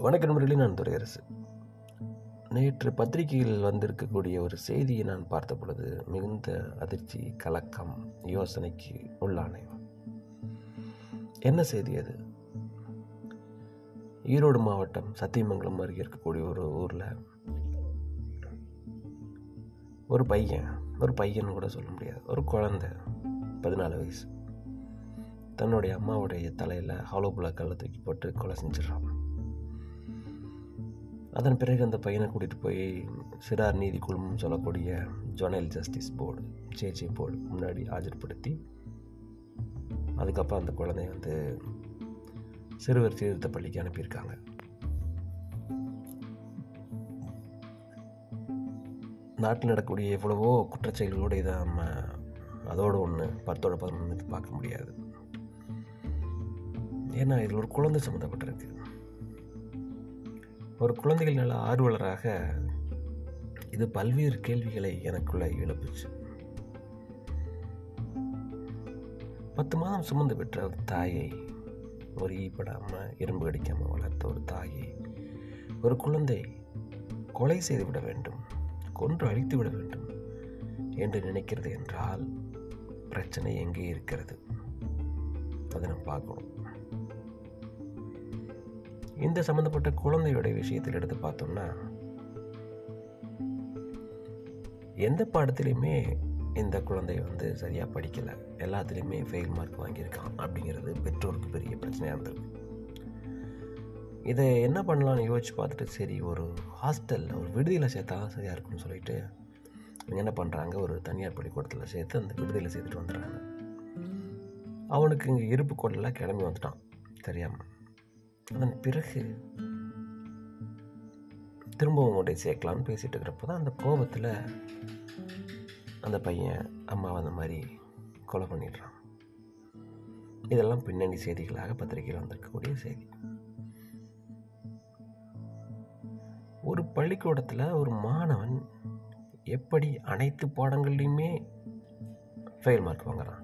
வணக்க நண்பர்களே நான் துரையரசு நேற்று பத்திரிகையில் வந்திருக்கக்கூடிய ஒரு செய்தியை நான் பார்த்த பொழுது மிகுந்த அதிர்ச்சி கலக்கம் யோசனைக்கு உள்ளானேன். என்ன செய்தி அது? ஈரோடு மாவட்டம் சத்தியமங்கலம் அருகே இருக்கக்கூடிய ஒரு ஊரில் ஒரு பையன் ஒரு பையன் கூட சொல்ல முடியாது. ஒரு குழந்தை பதினாலு வயசு. தன்னுடைய அம்மாவுடைய தலையில் ஹாலோ பிளாக் கல்லை தூக்கி போட்டு கொலை செஞ்சிடறான். அதன் பிறகு அந்த பையனை கூட்டிகிட்டு போய் சிறார் நீதி குழுமம் சொல்லக்கூடிய juvenile justice board JJ board முன்னாடி ஆஜர்படுத்தி அதுக்கப்புறம் அந்த குழந்தைய வந்து சிறுவர் சீர்திருத்த பள்ளிக்கு அனுப்பியிருக்காங்க. நாட்டில் நடக்கக்கூடிய எவ்வளவோ குற்றச்செயல்களோடு இதை நம்ம அதோட ஒன்று பத்தோட பதினொன்று பார்க்க முடியாது. ஏன்னா இதில் ஒரு குழந்தை சம்மந்தப்பட்டிருக்கு. ஒரு குழந்தைகள் நல்ல ஆர்வலராக இது பல்வேறு கேள்விகளை எனக்குள்ள எழுப்புச்சு. பத்து மாதம் சுமந்து பெற்ற ஒரு தாயை ஒரு ஈப்படாமல் இரும்பு கடிக்காமல் வளர்த்த ஒரு தாயை ஒரு குழந்தை கொலை செய்து விட வேண்டும் கொன்று அழித்து விட வேண்டும் என்று நினைக்கிறது என்றால் பிரச்சனை எங்கே இருக்கிறது? அதை நம்ம பார்க்கணும். இந்த சம்மந்தப்பட்ட குழந்தையுடைய விஷயத்தில் எடுத்து பார்த்தோம்னா எந்த பாடத்திலையுமே இந்த குழந்தை வந்து சரியாக படிக்கலை. எல்லாத்துலேயுமே ஃபெயில் மார்க் வாங்கியிருக்கான் அப்படிங்கிறது பெற்றோருக்கு பெரிய பிரச்சனையாக இருந்திருக்கு. இதை என்ன பண்ணலாம்னு யோசிச்சு பார்த்துட்டு சரி ஒரு ஹாஸ்டலில் ஒரு விடுதியில் சேர்த்தா சரியாக இருக்கும்னு சொல்லிட்டு இவங்க என்ன பண்ணுறாங்க ஒரு தனியார் பள்ளிக்கூடத்தில் சேர்த்து அந்த விடுதியில் சேர்த்துட்டு வந்துடுறாங்க. அவனுக்கு இங்கே இருப்பு கொள்ளலாம் கிளம்பி வந்துட்டான். தெரியாமல் அதன் பிறகு திரும்பவும் உடைய சேர்க்கலான்னு பேசிகிட்டு இருக்கிறப்போ தான் அந்த கோபத்தில் அந்த பையன் அம்மாவை அந்த மாதிரி கொலை பண்ணிடுறான். இதெல்லாம் பின்னணி செய்திகளாக பத்திரிகையில் வந்திருக்கக்கூடிய செய்தி. ஒரு பள்ளிக்கூடத்தில் ஒரு மாணவன் எப்படி அனைத்து பாடங்கள்லையுமே ஃபெயில் மார்க் வாங்குறான்.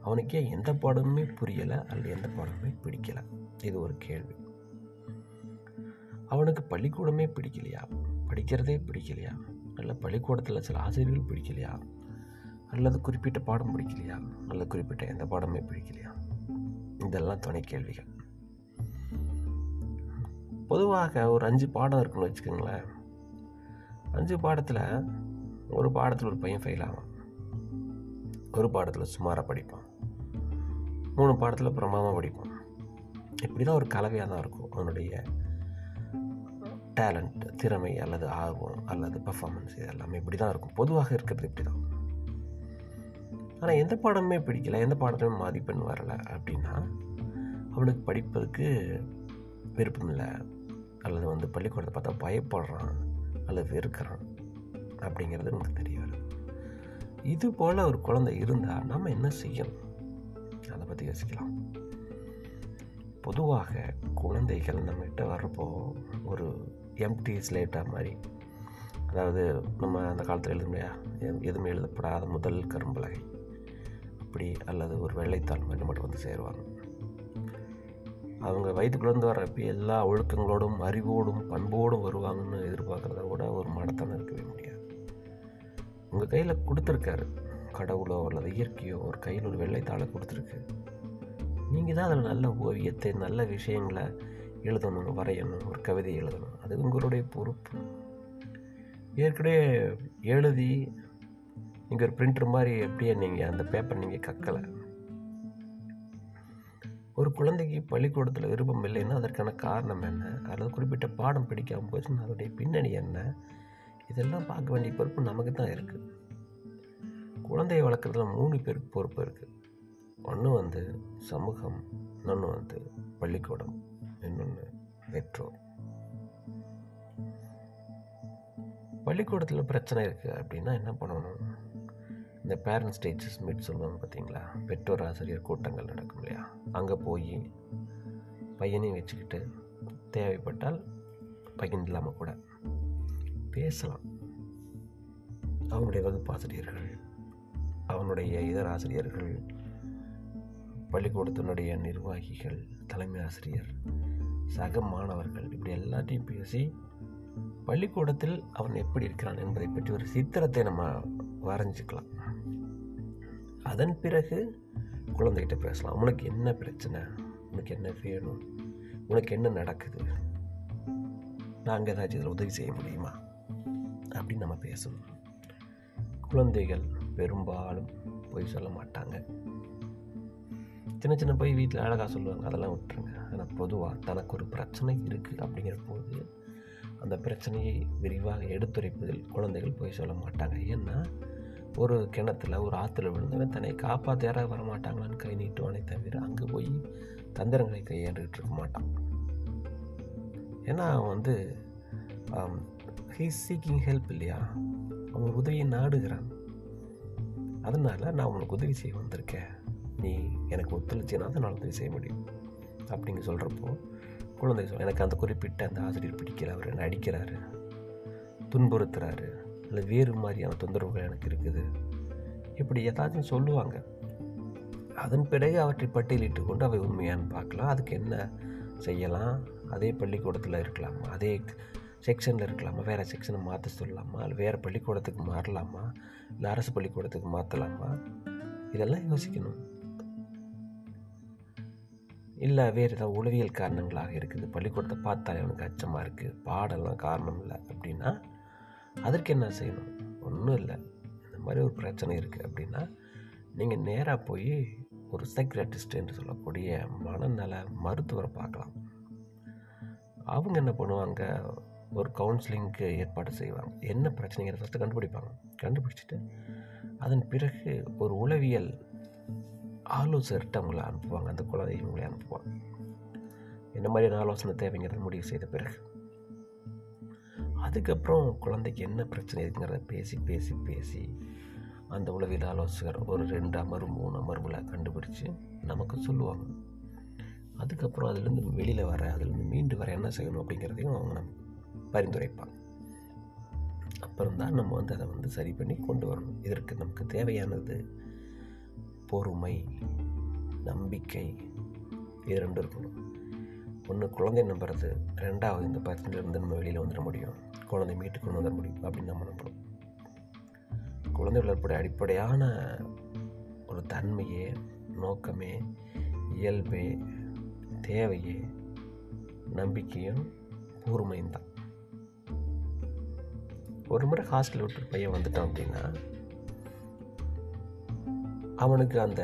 அவனுக்கே எந்த பாடமுமே புரியலை அல்லது எந்த பாடமுமே பிடிக்கலை. இது ஒரு கேள்வி. அவனுக்கு பள்ளிக்கூடமே பிடிக்கலையா? படிக்கிறதே பிடிக்கலையா? அல்ல பள்ளிக்கூடத்தில் சில ஆசிரியர்கள் பிடிக்கலையா? அல்லது குறிப்பிட்ட பாடம் பிடிக்கலையா? அல்லது குறிப்பிட்ட எந்த பாடமே பிடிக்கலையா? இதெல்லாம் துணை கேள்விகள். பொதுவாக ஒரு அஞ்சு பாடம் இருக்குன்னு வச்சுக்கோங்களேன். அஞ்சு பாடத்தில் ஒரு பாடத்தில் ஒரு பையன் ஃபெயில் ஆகும் ஒரு பாடத்தில் சுமாராக படிப்பான் மூணு பாடத்தில் பிரமாதமாக படிப்பான் இப்படி தான் ஒரு கலவையாக தான் இருக்கும். அவனுடைய டேலண்ட் திறமை அல்லது ஆர்வம் அல்லது பர்ஃபாமன்ஸ் இது எல்லாமே இப்படி தான் இருக்கும். பொதுவாக இருக்கிறது இப்படி தான் ஆனால் எந்த பாடமே பிடிக்கல எந்த பாடத்துலையும் மதிப்பெண் வரலை அப்படின்னா அவனுக்கு படிப்பதுக்கு விருப்பம் இல்லை அல்லது வந்து பள்ளிக்கூடத்தை பார்த்தா பயப்படுறான் அல்லது வெறுக்கிறான் அப்படிங்கிறது நமக்கு தெரியும் இது போல் ஒரு குழந்தை இருந்தால் நம்ம என்ன செய்யணும்? அதை பற்றி யோசிக்கலாம். பொதுவாக குழந்தைகள் நம்மகிட்ட வர்றப்போ ஒரு எம்டி ஸ்லேட்டாக மாதிரி அதாவது நம்ம அந்த காலத்தில் எழுதுமையா எதுவுமே எழுதப்படாத முதல் கரும்பலகை. அப்படி அல்லது ஒரு வெள்ளைத்தாள் மாதிரி மட்டும் வந்து சேருவாங்க. அவங்க வயிற்றுக்குள்ளேருந்து வர்றப்ப எல்லா ஒழுக்கங்களோடும் அறிவோடும் பண்போடும் வருவாங்கன்னு எதிர்பார்க்குறத விட ஒரு மடத்தனம் இருக்குது. உங்கள் கையில் கொடுத்துருக்காரு. கடவுளோ அல்லது இயற்கையோ ஒரு கையில் ஒரு வெள்ளைத்தாளை கொடுத்துருக்கு. நீங்கள் தான் அதில் நல்ல ஓவியத்தை நல்ல விஷயங்களை எழுதணும் வரையணும் ஒரு கவிதை எழுதணும். அது உங்களுடைய பொறுப்பு. ஏற்கனவே எழுதி நீங்கள் ஒரு பிரிண்டர் மாதிரி எப்படியே நீங்கள் அந்த பேப்பர் நீங்கள் கக்கலை. ஒரு குழந்தைக்கு பள்ளிக்கூடத்தில் விருப்பம் இல்லைன்னா அதற்கான காரணம் என்ன? அல்லது குறிப்பிட்ட பாடம் பிடிக்காமல் போச்சுன்னா அதோடைய பின்னணி என்ன? இதெல்லாம் பார்க்க வேண்டிய பொறுப்பு நமக்கு தான் இருக்குது குழந்தையை வளர்க்குறதுல மூணு பேருக்கு பொறுப்பு இருக்குது ஒன்று வந்து சமூகம் இன்னொன்று வந்து பள்ளிக்கூடம் இன்னொன்று பெற்றோர். பள்ளிக்கூடத்தில் பிரச்சனை இருக்குது அப்படின்னா என்ன பண்ணணும்? இந்த பேரண்ட்ஸ் டீச்சர்ஸ் மீட் சொல்லுவாங்க பார்த்தீங்களா பெற்றோர் ஆசிரியர் கூட்டங்கள் நடக்கும் இல்லையா? அங்கே போய் பையனையும் வச்சுக்கிட்டு தேவைப்பட்டால் பையன் இல்லாமல் கூட பேசலாம். அவனுடைய வகுப்பாசிரியர்கள் அவனுடைய இதர ஆசிரியர்கள் பள்ளிக்கூடத்தினுடைய நிர்வாகிகள் தலைமை ஆசிரியர் சக மாணவர்கள் இப்படி எல்லாத்தையும் பேசி பள்ளிக்கூடத்தில் அவன் எப்படி இருக்கிறான் என்பதை பற்றி ஒரு சித்திரத்தை நம்ம வரைஞ்சிக்கலாம். அதன் பிறகு குழந்தைகிட்ட பேசலாம். உனக்கு என்ன பிரச்சனை? உனக்கு என்ன வேணும்? உனக்கு என்ன நடக்குது? நாங்கள் ஏதாச்சும் இதில் உதவி செய்ய முடியுமா? அப்படின்னு நம்ம பேசணும். குழந்தைகள் பெரும்பாலும் பொய் சொல்ல மாட்டாங்க. சின்ன சின்ன போய் வீட்டில் அழகாக சொல்லுவாங்க அதெல்லாம் விட்டுருங்க. ஆனால் பொதுவாக தனக்கு ஒரு பிரச்சனை இருக்குது அப்படிங்கிற போது அந்த பிரச்சனையை விரிவாக எடுத்துரைப்பதில் குழந்தைகள் போய் சொல்ல மாட்டாங்க. ஏன்னா ஒரு கிணத்துல ஒரு ஆற்றுல விழுந்தவன் தன்னை காப்பாற்ற யாராவது வரமாட்டாங்களான்னு கை நீட்டுவானே தவிர அங்கே போய் தந்திரங்களை கையாண்டுக்கிட்டு இருக்க மாட்டான். ஏன்னா அவன் வந்து ஹீஸ் சீக்கிங் ஹெல்ப் இல்லையா? அவன் உதவியை நாடுகிறான். அதனால் நான் உனக்கு உதவி செய்ய வந்திருக்கேன். நீ எனக்கு ஒத்துழைச்சினா தான் நான் உதவி செய்ய முடியும். அப்படிங்க சொல்கிறப்போ குழந்தை சொல் எனக்கு அந்த குறிப்பிட்ட அந்த ஆசிரியர் பிடிக்கல அவர் என்னை அடிக்கிறாரு துன்புறுத்துறாரு. இல்லை வேறு மாதிரியான தொந்தரவுகள் எனக்கு இருக்குது. இப்படி ஏதாச்சும் சொல்லுவாங்க. அதன் பிறகு அவற்றை பட்டியலிட்டு கொண்டு அவை உண்மையான்னு பார்க்கலாம். அதுக்கு என்ன செய்யலாம்? அதே பள்ளிக்கூடத்தில் இருக்கலாம். அதே செக்ஷனில் இருக்கலாமா? வேறு செக்ஷனை மாற்ற சொல்லலாமா? இல்லை வேறு பள்ளிக்கூடத்துக்கு மாறலாமா? இல்லை அரசு பள்ளிக்கூடத்துக்கு மாற்றலாமா இதெல்லாம் யோசிக்கணும். இல்லை வேறு ஏதாவது உளவியல் காரணங்களாக இருக்குது. பள்ளிக்கூடத்தை பார்த்தாலே அவனுக்கு அச்சமாக இருக்குது பாடலாம் காரணம் இல்லை அப்படின்னா அதற்கு என்ன செய்யணும்? ஒன்றும் இல்லை. இந்த மாதிரி ஒரு பிரச்சனை இருக்குது அப்படின்னா நீங்கள் நேராக போய் ஒரு சைக்ராட்டிஸ்ட் என்று சொல்லக்கூடிய மனநல மருத்துவரை பார்க்கலாம். அவங்க என்ன பண்ணுவாங்க? ஒரு கவுன்சிலிங்க்கு ஏற்பாடு செய்வாங்க. என்ன பிரச்சனைங்கிறத ஃபஸ்ட்டு கண்டுபிடிப்பாங்க. கண்டுபிடிச்சிட்டு அதன் பிறகு ஒரு உளவியல் ஆலோசகர்கிட்ட அவங்கள அனுப்புவாங்க. அந்த குழந்தை இவங்களை அனுப்புவாங்க. என்ன மாதிரியான ஆலோசனை தேவைங்கிறத முடிவு செய்த பிறகு. அதுக்கப்புறம் குழந்தைக்கு என்ன பிரச்சனை இருக்குங்கிறத பேசி பேசி பேசி அந்த உளவியல் ஆலோசகர் ஒரு ரெண்டு அமர்வு மூணு அமர்வில் கண்டுபிடிச்சு நமக்கு சொல்லுவாங்க. அதுக்கப்புறம் அதுலேருந்து வெளியில் வர அதுலேருந்து மீண்டு வர என்ன செய்யணும் அப்படிங்கிறதையும் அவங்க நமக்கு பரிந்துரைப்பாங்க. அப்புறம் தான் நம்ம வந்து அதை வந்து சரி பண்ணி கொண்டு வரணும். இதற்கு நமக்கு தேவையானது பொறுமை நம்பிக்கை இது ரெண்டும் இருக்கணும். ஒன்று குழந்தை நம்புறது ரெண்டாவது இந்த பிரச்சனையிலேருந்து நம்ம வெளியில் வந்துட முடியும். குழந்தை மீட்டு கொண்டு வந்துட முடியும் அப்படின்னு நம்ம நம்பணும். குழந்தை வளர்ப்புடைய அடிப்படையான ஒரு தன்மையே நோக்கமே இயல்பே தேவையே நம்பிக்கையும் கூர்மையும் தான். ஒரு முறை ஹாஸ்டல் விட்டு பையன் வந்துட்டான் அப்படின்னா அவனுக்கு அந்த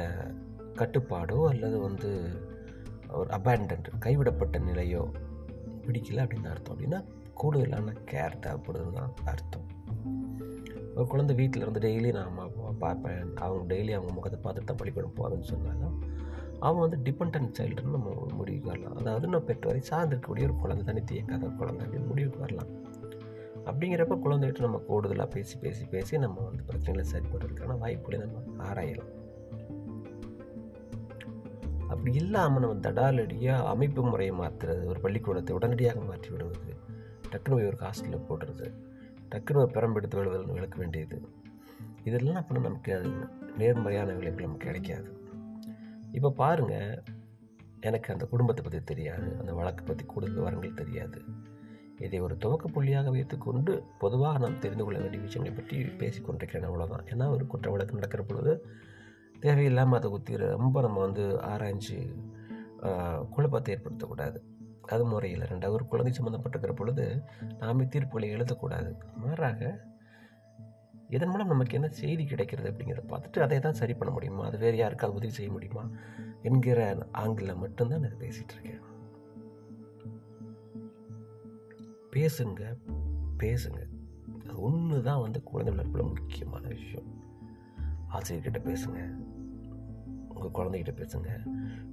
கட்டுப்பாடோ அல்லது வந்து ஒரு அபேண்டன்ட் கைவிடப்பட்ட நிலையோ பிடிக்கல அப்படின்னு அர்த்தம். அப்படின்னா கூடுதலான கேர் தேவைப்படுதுன்னு தான் அர்த்தம். ஒரு குழந்தை வீட்டில் இருந்து டெய்லி நான் அம்மா அப்பாவை பார்ப்பேன். அவங்க டெய்லி அவங்க முகத்தை பார்த்துட்டு தான் பள்ளிக்கூடம் போவேன்னு சொன்னாலும் அவன் வந்து டிபெண்ட் சைல்டுன்னு நம்ம முடிவுக்கு வரலாம். அதாவது நம்ம பெற்றோரை சார்ந்திருக்கக்கூடிய ஒரு குழந்தை தனித்து இயக்காத ஒரு குழந்தை அப்படின்னு முடிவுக்கு வரலாம். அப்படிங்கிறப்ப குழந்தைகிட்ட நம்ம கூடுதலாக பேசி பேசி பேசி நம்ம வந்து பிரச்சனைகளை சரி பண்ணுறதுக்கான வாய்ப்புகளை நம்ம ஆராயலாம். அப்படி இல்லாமல் நம்ம தடாலடியாக அமைப்பு முறையை மாற்றுறது ஒரு பள்ளிக்கூடத்தை உடனடியாக மாற்றி விடுவது டக்குனு போய் ஒரு ஹாஸ்டலில் போடுறது டக்குனு ஒரு பெரம்பெடுத்து விழுவல் விளக்க வேண்டியது. இதெல்லாம் அப்போ நமக்கு அது நேர்மறையான விளைவுகள் நமக்கு கிடைக்காது. இப்போ பாருங்கள் எனக்கு அந்த குடும்பத்தை பற்றி தெரியாது அந்த வழக்கை பற்றி கூடுதல் விவரங்கள் தெரியாது. இதை ஒரு துவக்க புள்ளியாக வைத்துக்கொண்டு பொதுவாக நாம் தெரிந்து கொள்ள வேண்டிய விஷயங்களை பற்றி பேசிக்கொண்டிருக்கிறேன். அவ்வளோதான் ஏன்னா ஒரு குற்ற வழக்கு நடக்கிற பொழுது தேவையில்லாமல் அதை குத்தி ரொம்ப நம்ம வந்து ஆராய்ஞ்சு குழப்பத்தை ஏற்படுத்தக்கூடாது. அது முறையில் ரெண்டாவது ஒரு குழந்தை சம்மந்தப்பட்டிருக்கிற பொழுது நாமே தீர்ப்புகளை எழுதக்கூடாது. மாறாக இதன் மூலம் நமக்கு என்ன செய்தி கிடைக்கிறது அப்படிங்கிறத பார்த்துட்டு அதை தான் சரி பண்ண முடியுமா? அது வேறு யாருக்காவது உதவி செய்ய முடியுமா? என்கிற ஆங்கிலம் மட்டும்தான் நான் பேசிகிட்டு இருக்கேன். பேசுங்க பேசுங்க. அது ஒன்று தான் வந்து குழந்தை வளர்ப்பில் முக்கியமான விஷயம். ஆசிரியர்கிட்ட பேசுங்க. உங்கள் குழந்தைகிட்ட பேசுங்க.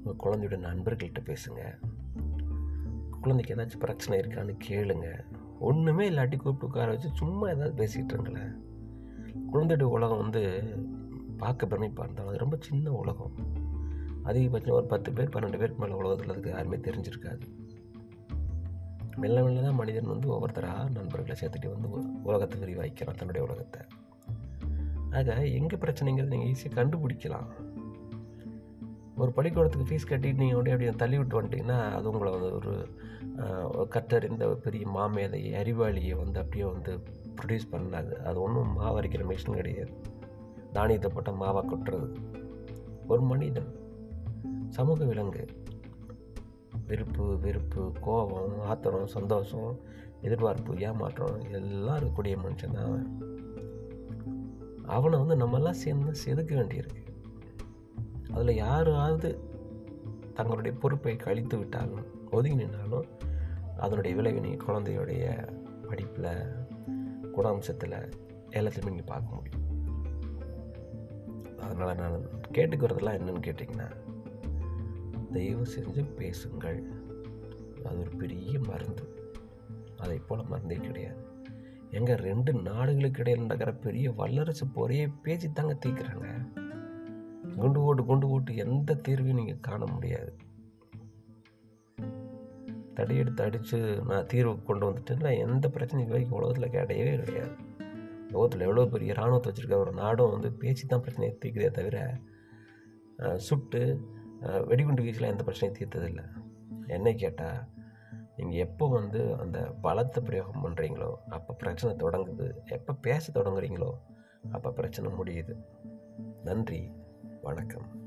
உங்கள் குழந்தையோட நண்பர்கள்கிட்ட பேசுங்க. குழந்தைக்கு ஏதாச்சும் பிரச்சனை இருக்கான்னு கேளுங்க. ஒன்றுமே இல்லாட்டி கூப்பிட்டு உட்கார வச்சு சும்மா ஏதாவது பேசிகிட்டு இருங்களேன். குழந்தையோட உலகம் வந்து பார்க்க பிரமிப்பாக இருந்தாலும் அது ரொம்ப சின்ன உலகம். அதிகபட்சம் ஒரு பத்து பேர் பன்னெண்டு பேருக்கு மேலே உலகத்தில் அதுக்கு யாருமே தெரிஞ்சிருக்காது. மெல்ல மெல்ல தான் மனிதன் வந்து ஒவ்வொருத்தராக நண்பர்களை சேர்த்துட்டு வந்து உலகத்தை விரிவாக்கிறான் தன்னுடைய உலகத்தை. ஆக எங்கே பிரச்சனைங்கிறது நீங்கள் ஈஸியாக கண்டுபிடிக்கலாம். ஒரு பள்ளிக்கூடத்துக்கு ஃபீஸ் கட்டிட்டு நீங்கள் அப்படியே அப்படியே தள்ளி விட்டு வந்துட்டீங்கன்னா அது உங்களை வந்து ஒரு ஆஹ், இந்த கற்றறிந்த பெரிய மாமேதை அறிவாளியை வந்து அப்படியே வந்து ப்ரொடியூஸ் பண்ணாது. அது ஒன்றும் மாவரைக்கிற மிஷின் கிடையாது. தானியத்தை போட்டால் மாவாக கொட்டுறது. ஒரு மனிதன். சமூக விலங்கு. விருப்பு வெறுப்பு கோபம் ஆத்திரம் சந்தோஷம் எதிர்பார்ப்பு ஏமாற்றம் எல்லாம் இருக்கக்கூடிய மனுஷன் தான் அவன். அவனை வந்து நம்மெல்லாம் சேர்ந்து செதுக்க வேண்டியிருக்கு. அதில் யாராவது தங்களுடைய பொறுப்பை கழித்து விட்டாலும் ஒதுங்கி நின்றாலும் அதனுடைய விளைவினை குழந்தையுடைய படிப்பில் குணாம்சத்தில் எல்லாத்தையும் நீங்கள் பார்க்க முடியும். அதனால் நான் கேட்டுக்கிறதெல்லாம் என்னென்னு கேட்டிங்கன்னா தயவு செஞ்சு பேசுங்கள். அது ஒரு பெரிய மருந்து. அதை போல் மருந்தே கிடையாது. எங்கள் ரெண்டு நாடுகளுக்கு இடையில் நடக்கிற பெரிய வல்லரசு போரையே பேச்சு தாங்க தீர்க்குறாங்க குண்டு ஓட்டு குண்டு ஓட்டு எந்த தீர்வையும் நீங்கள் காண முடியாது. தடியெடுத்து அடித்து நான் தீர்வு கொண்டு வந்துட்டேன்னா எந்த பிரச்சனையும் வரைக்கும் உலகத்தில் கிடையவே கிடையாது. உலகத்தில் எவ்வளோ பெரிய இராணுவத்தை வச்சுருக்க ஒரு நாடும் வந்து பேச்சு தான் பிரச்சனையை தீர்க்குதே தவிர சுட்டு வெடிகுண்டு வீசிலாம் எந்த பிரச்சனையும் தீர்த்ததில்லை. என்னை கேட்டால் நீங்கள் எப்போ வந்து அந்த பலத்தை பிரயோகம் பண்ணுறீங்களோ அப்போ பிரச்சனை தொடங்குது. எப்போ பேச தொடங்குறீங்களோ அப்போ பிரச்சனை முடியுது. நன்றி. வணக்கம்.